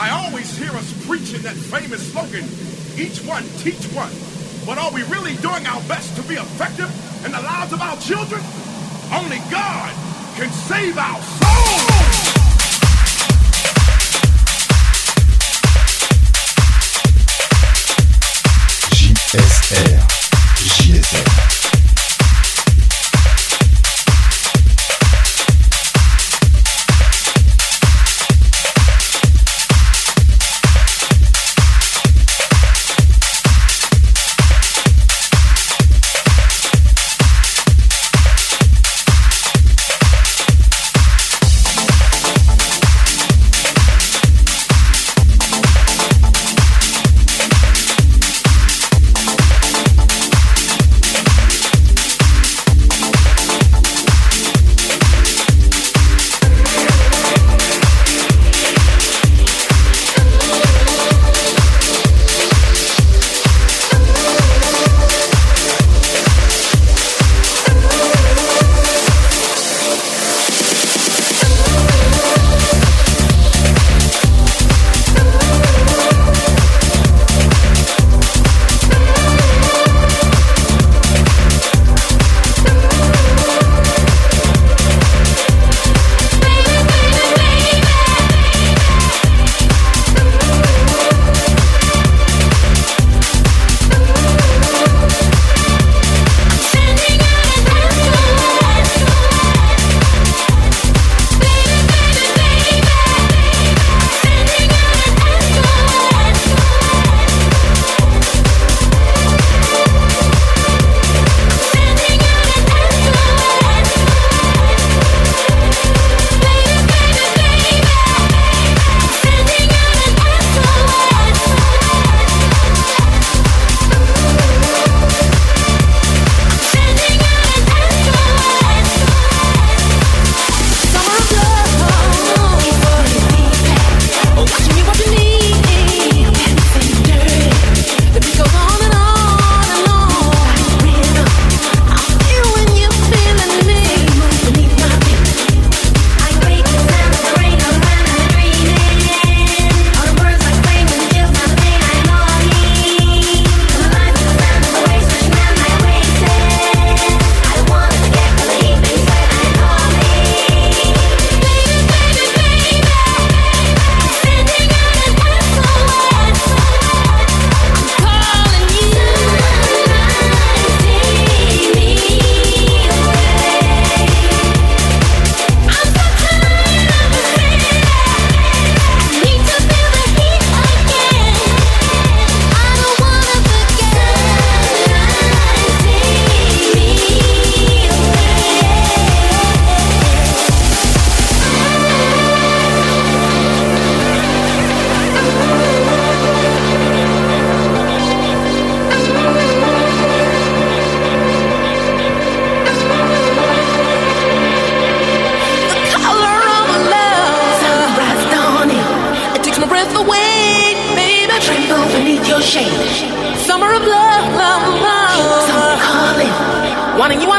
I always hear us preaching that famous slogan, each one teach one. But are we really doing our best to be effective in the lives of our children? Only God can save our souls. JSR, JSR.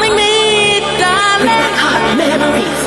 Take me away.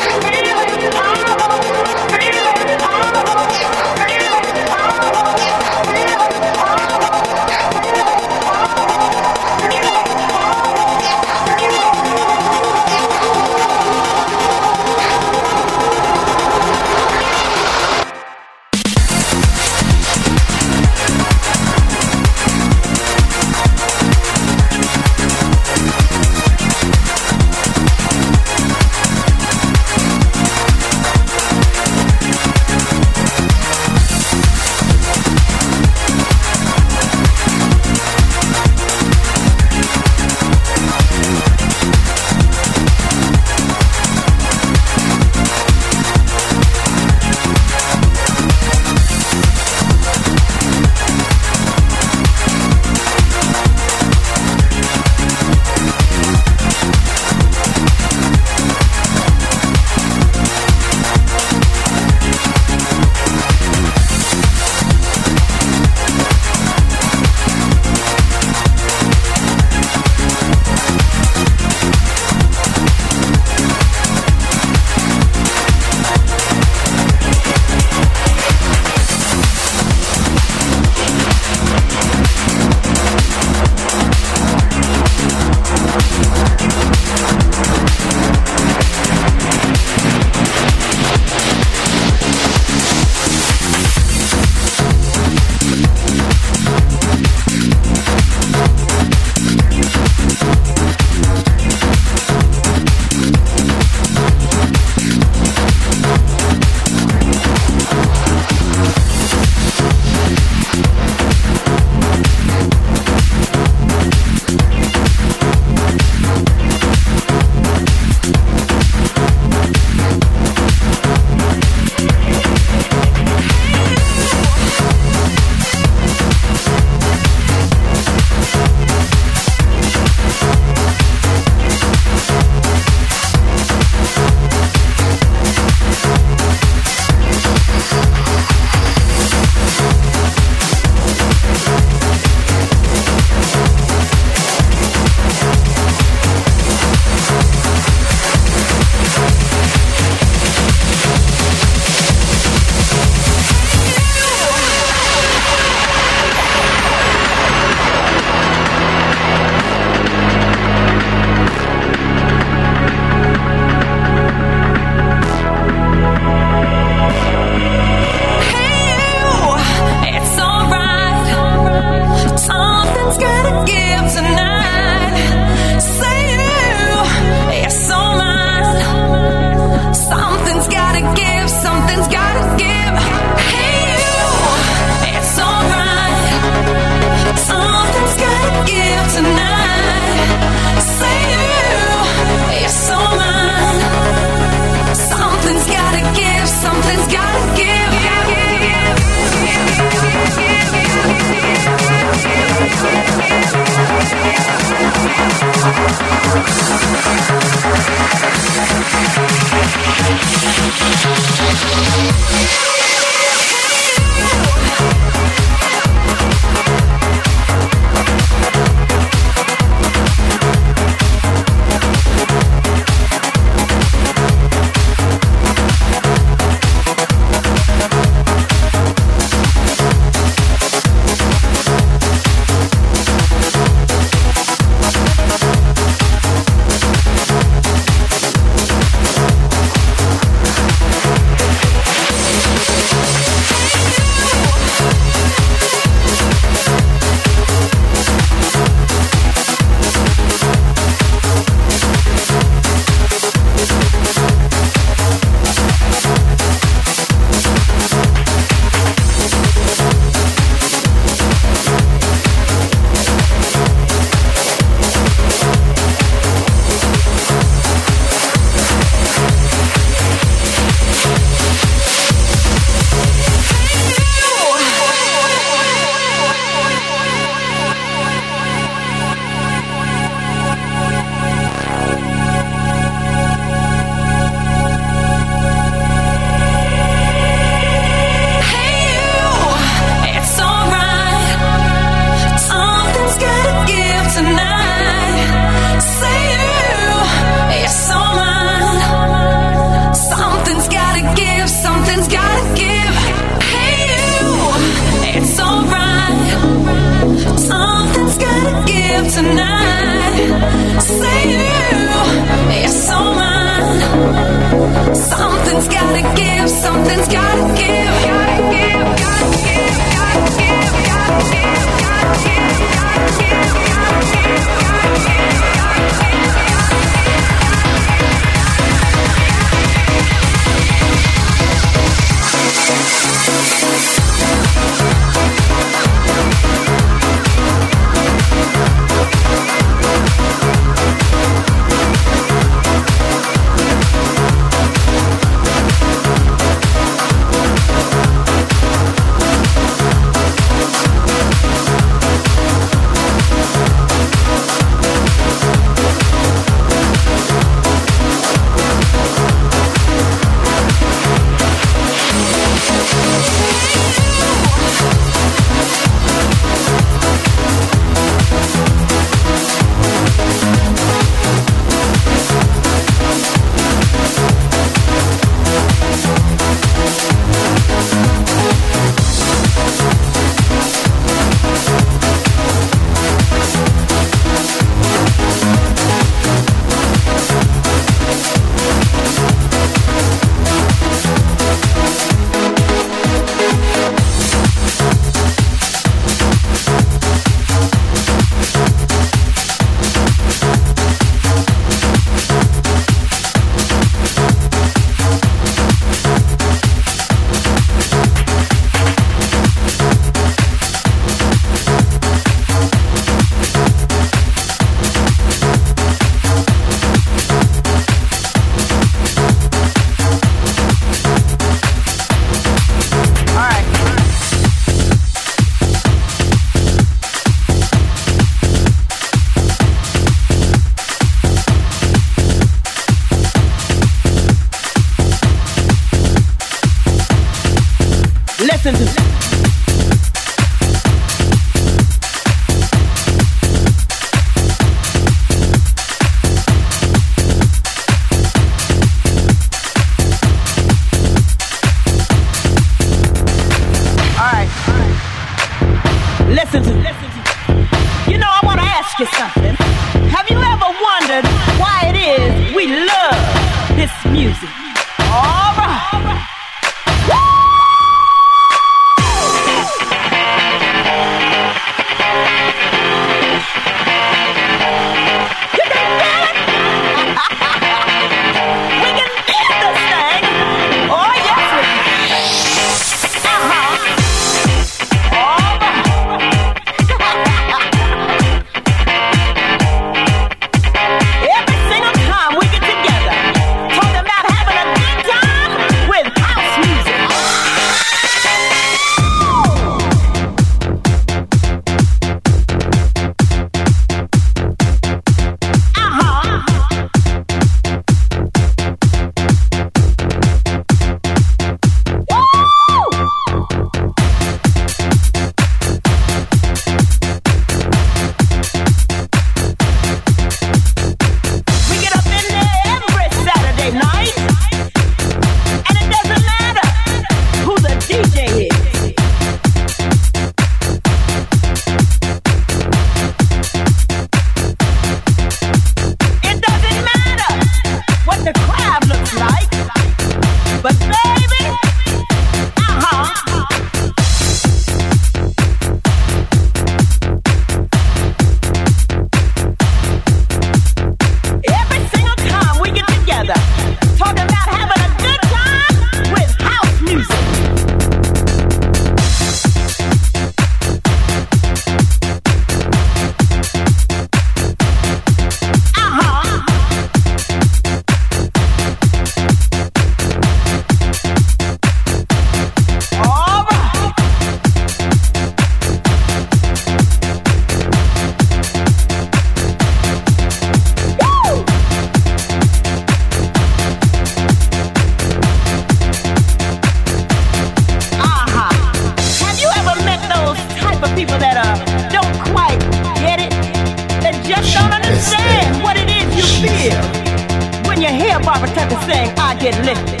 Understand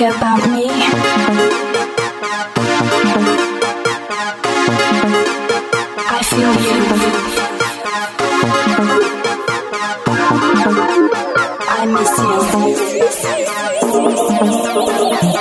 like about me? I feel you. I miss you.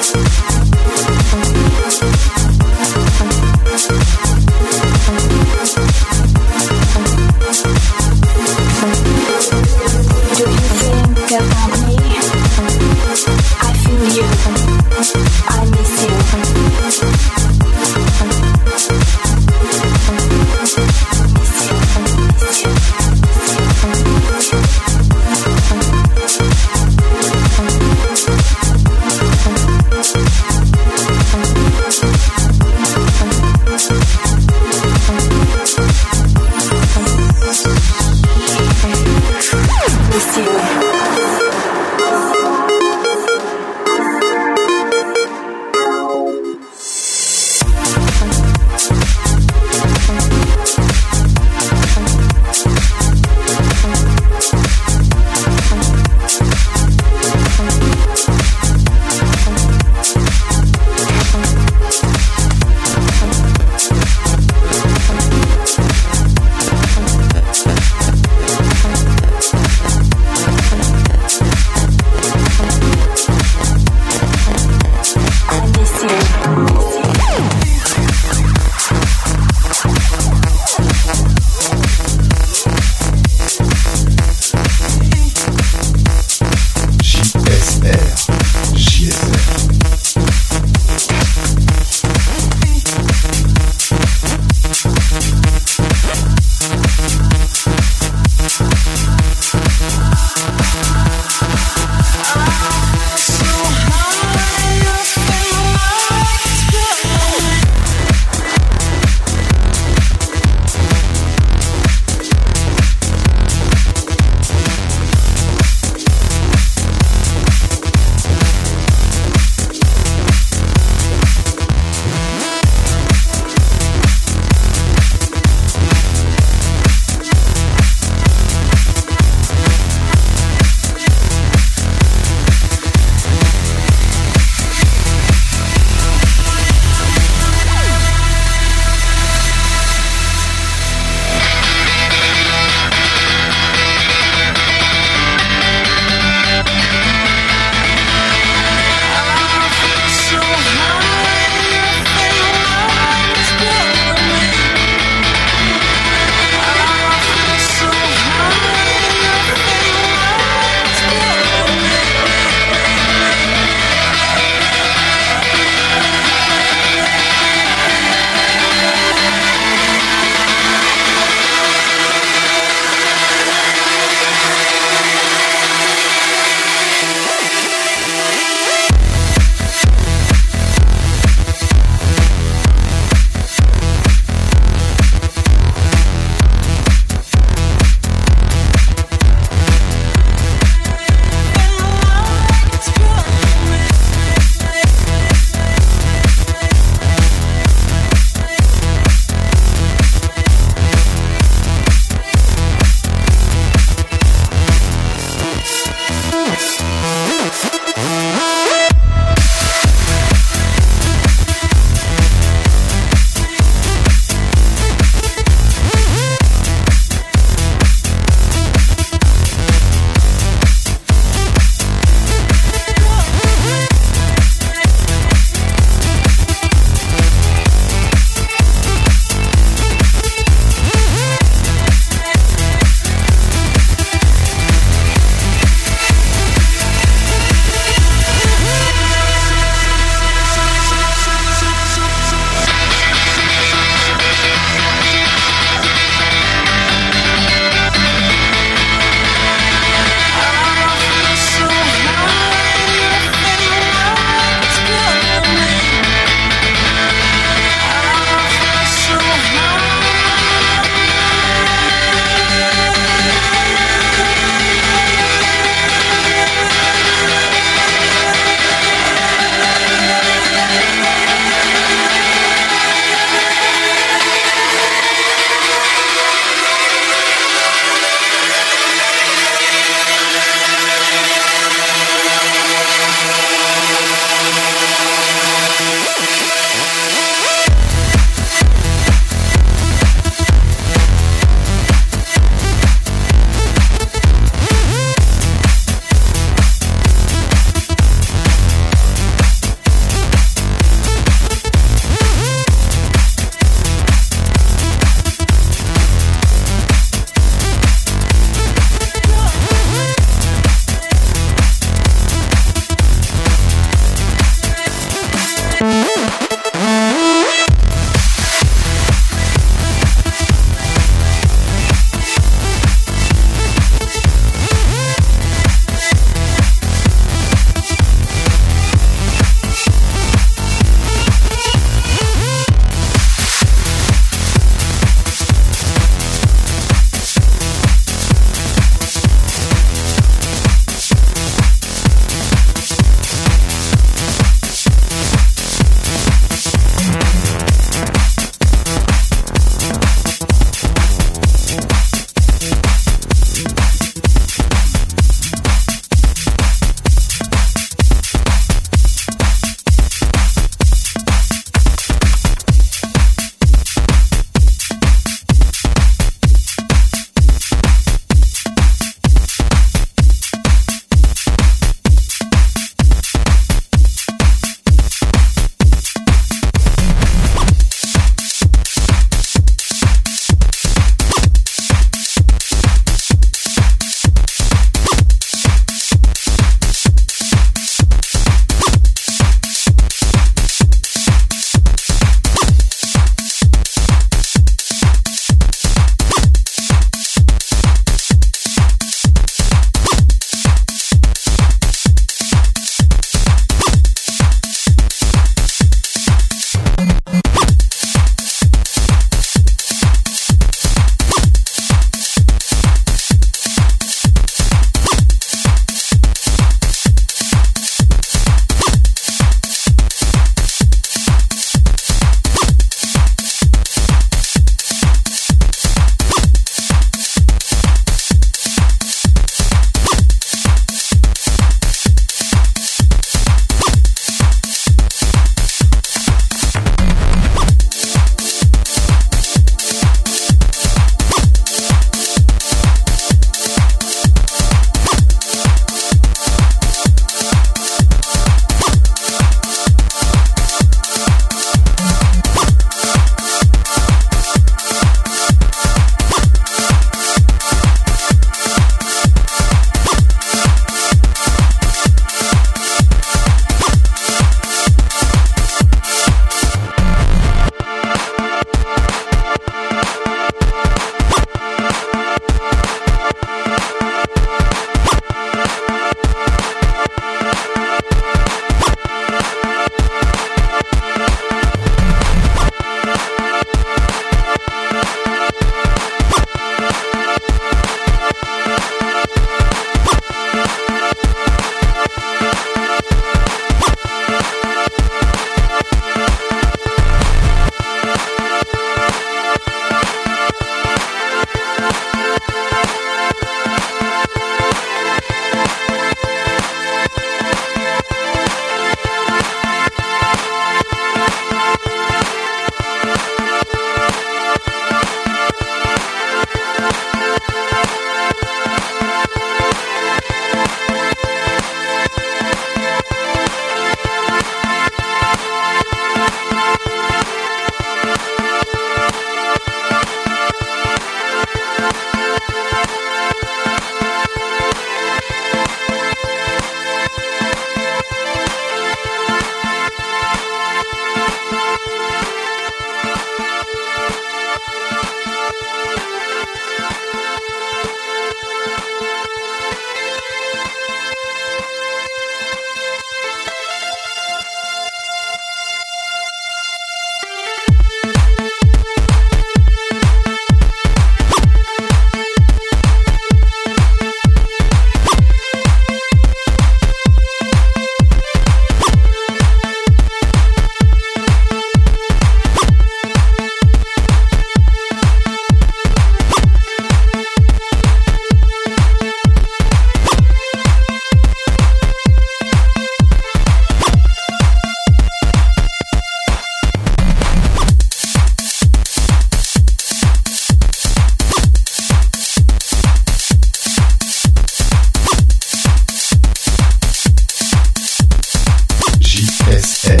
This is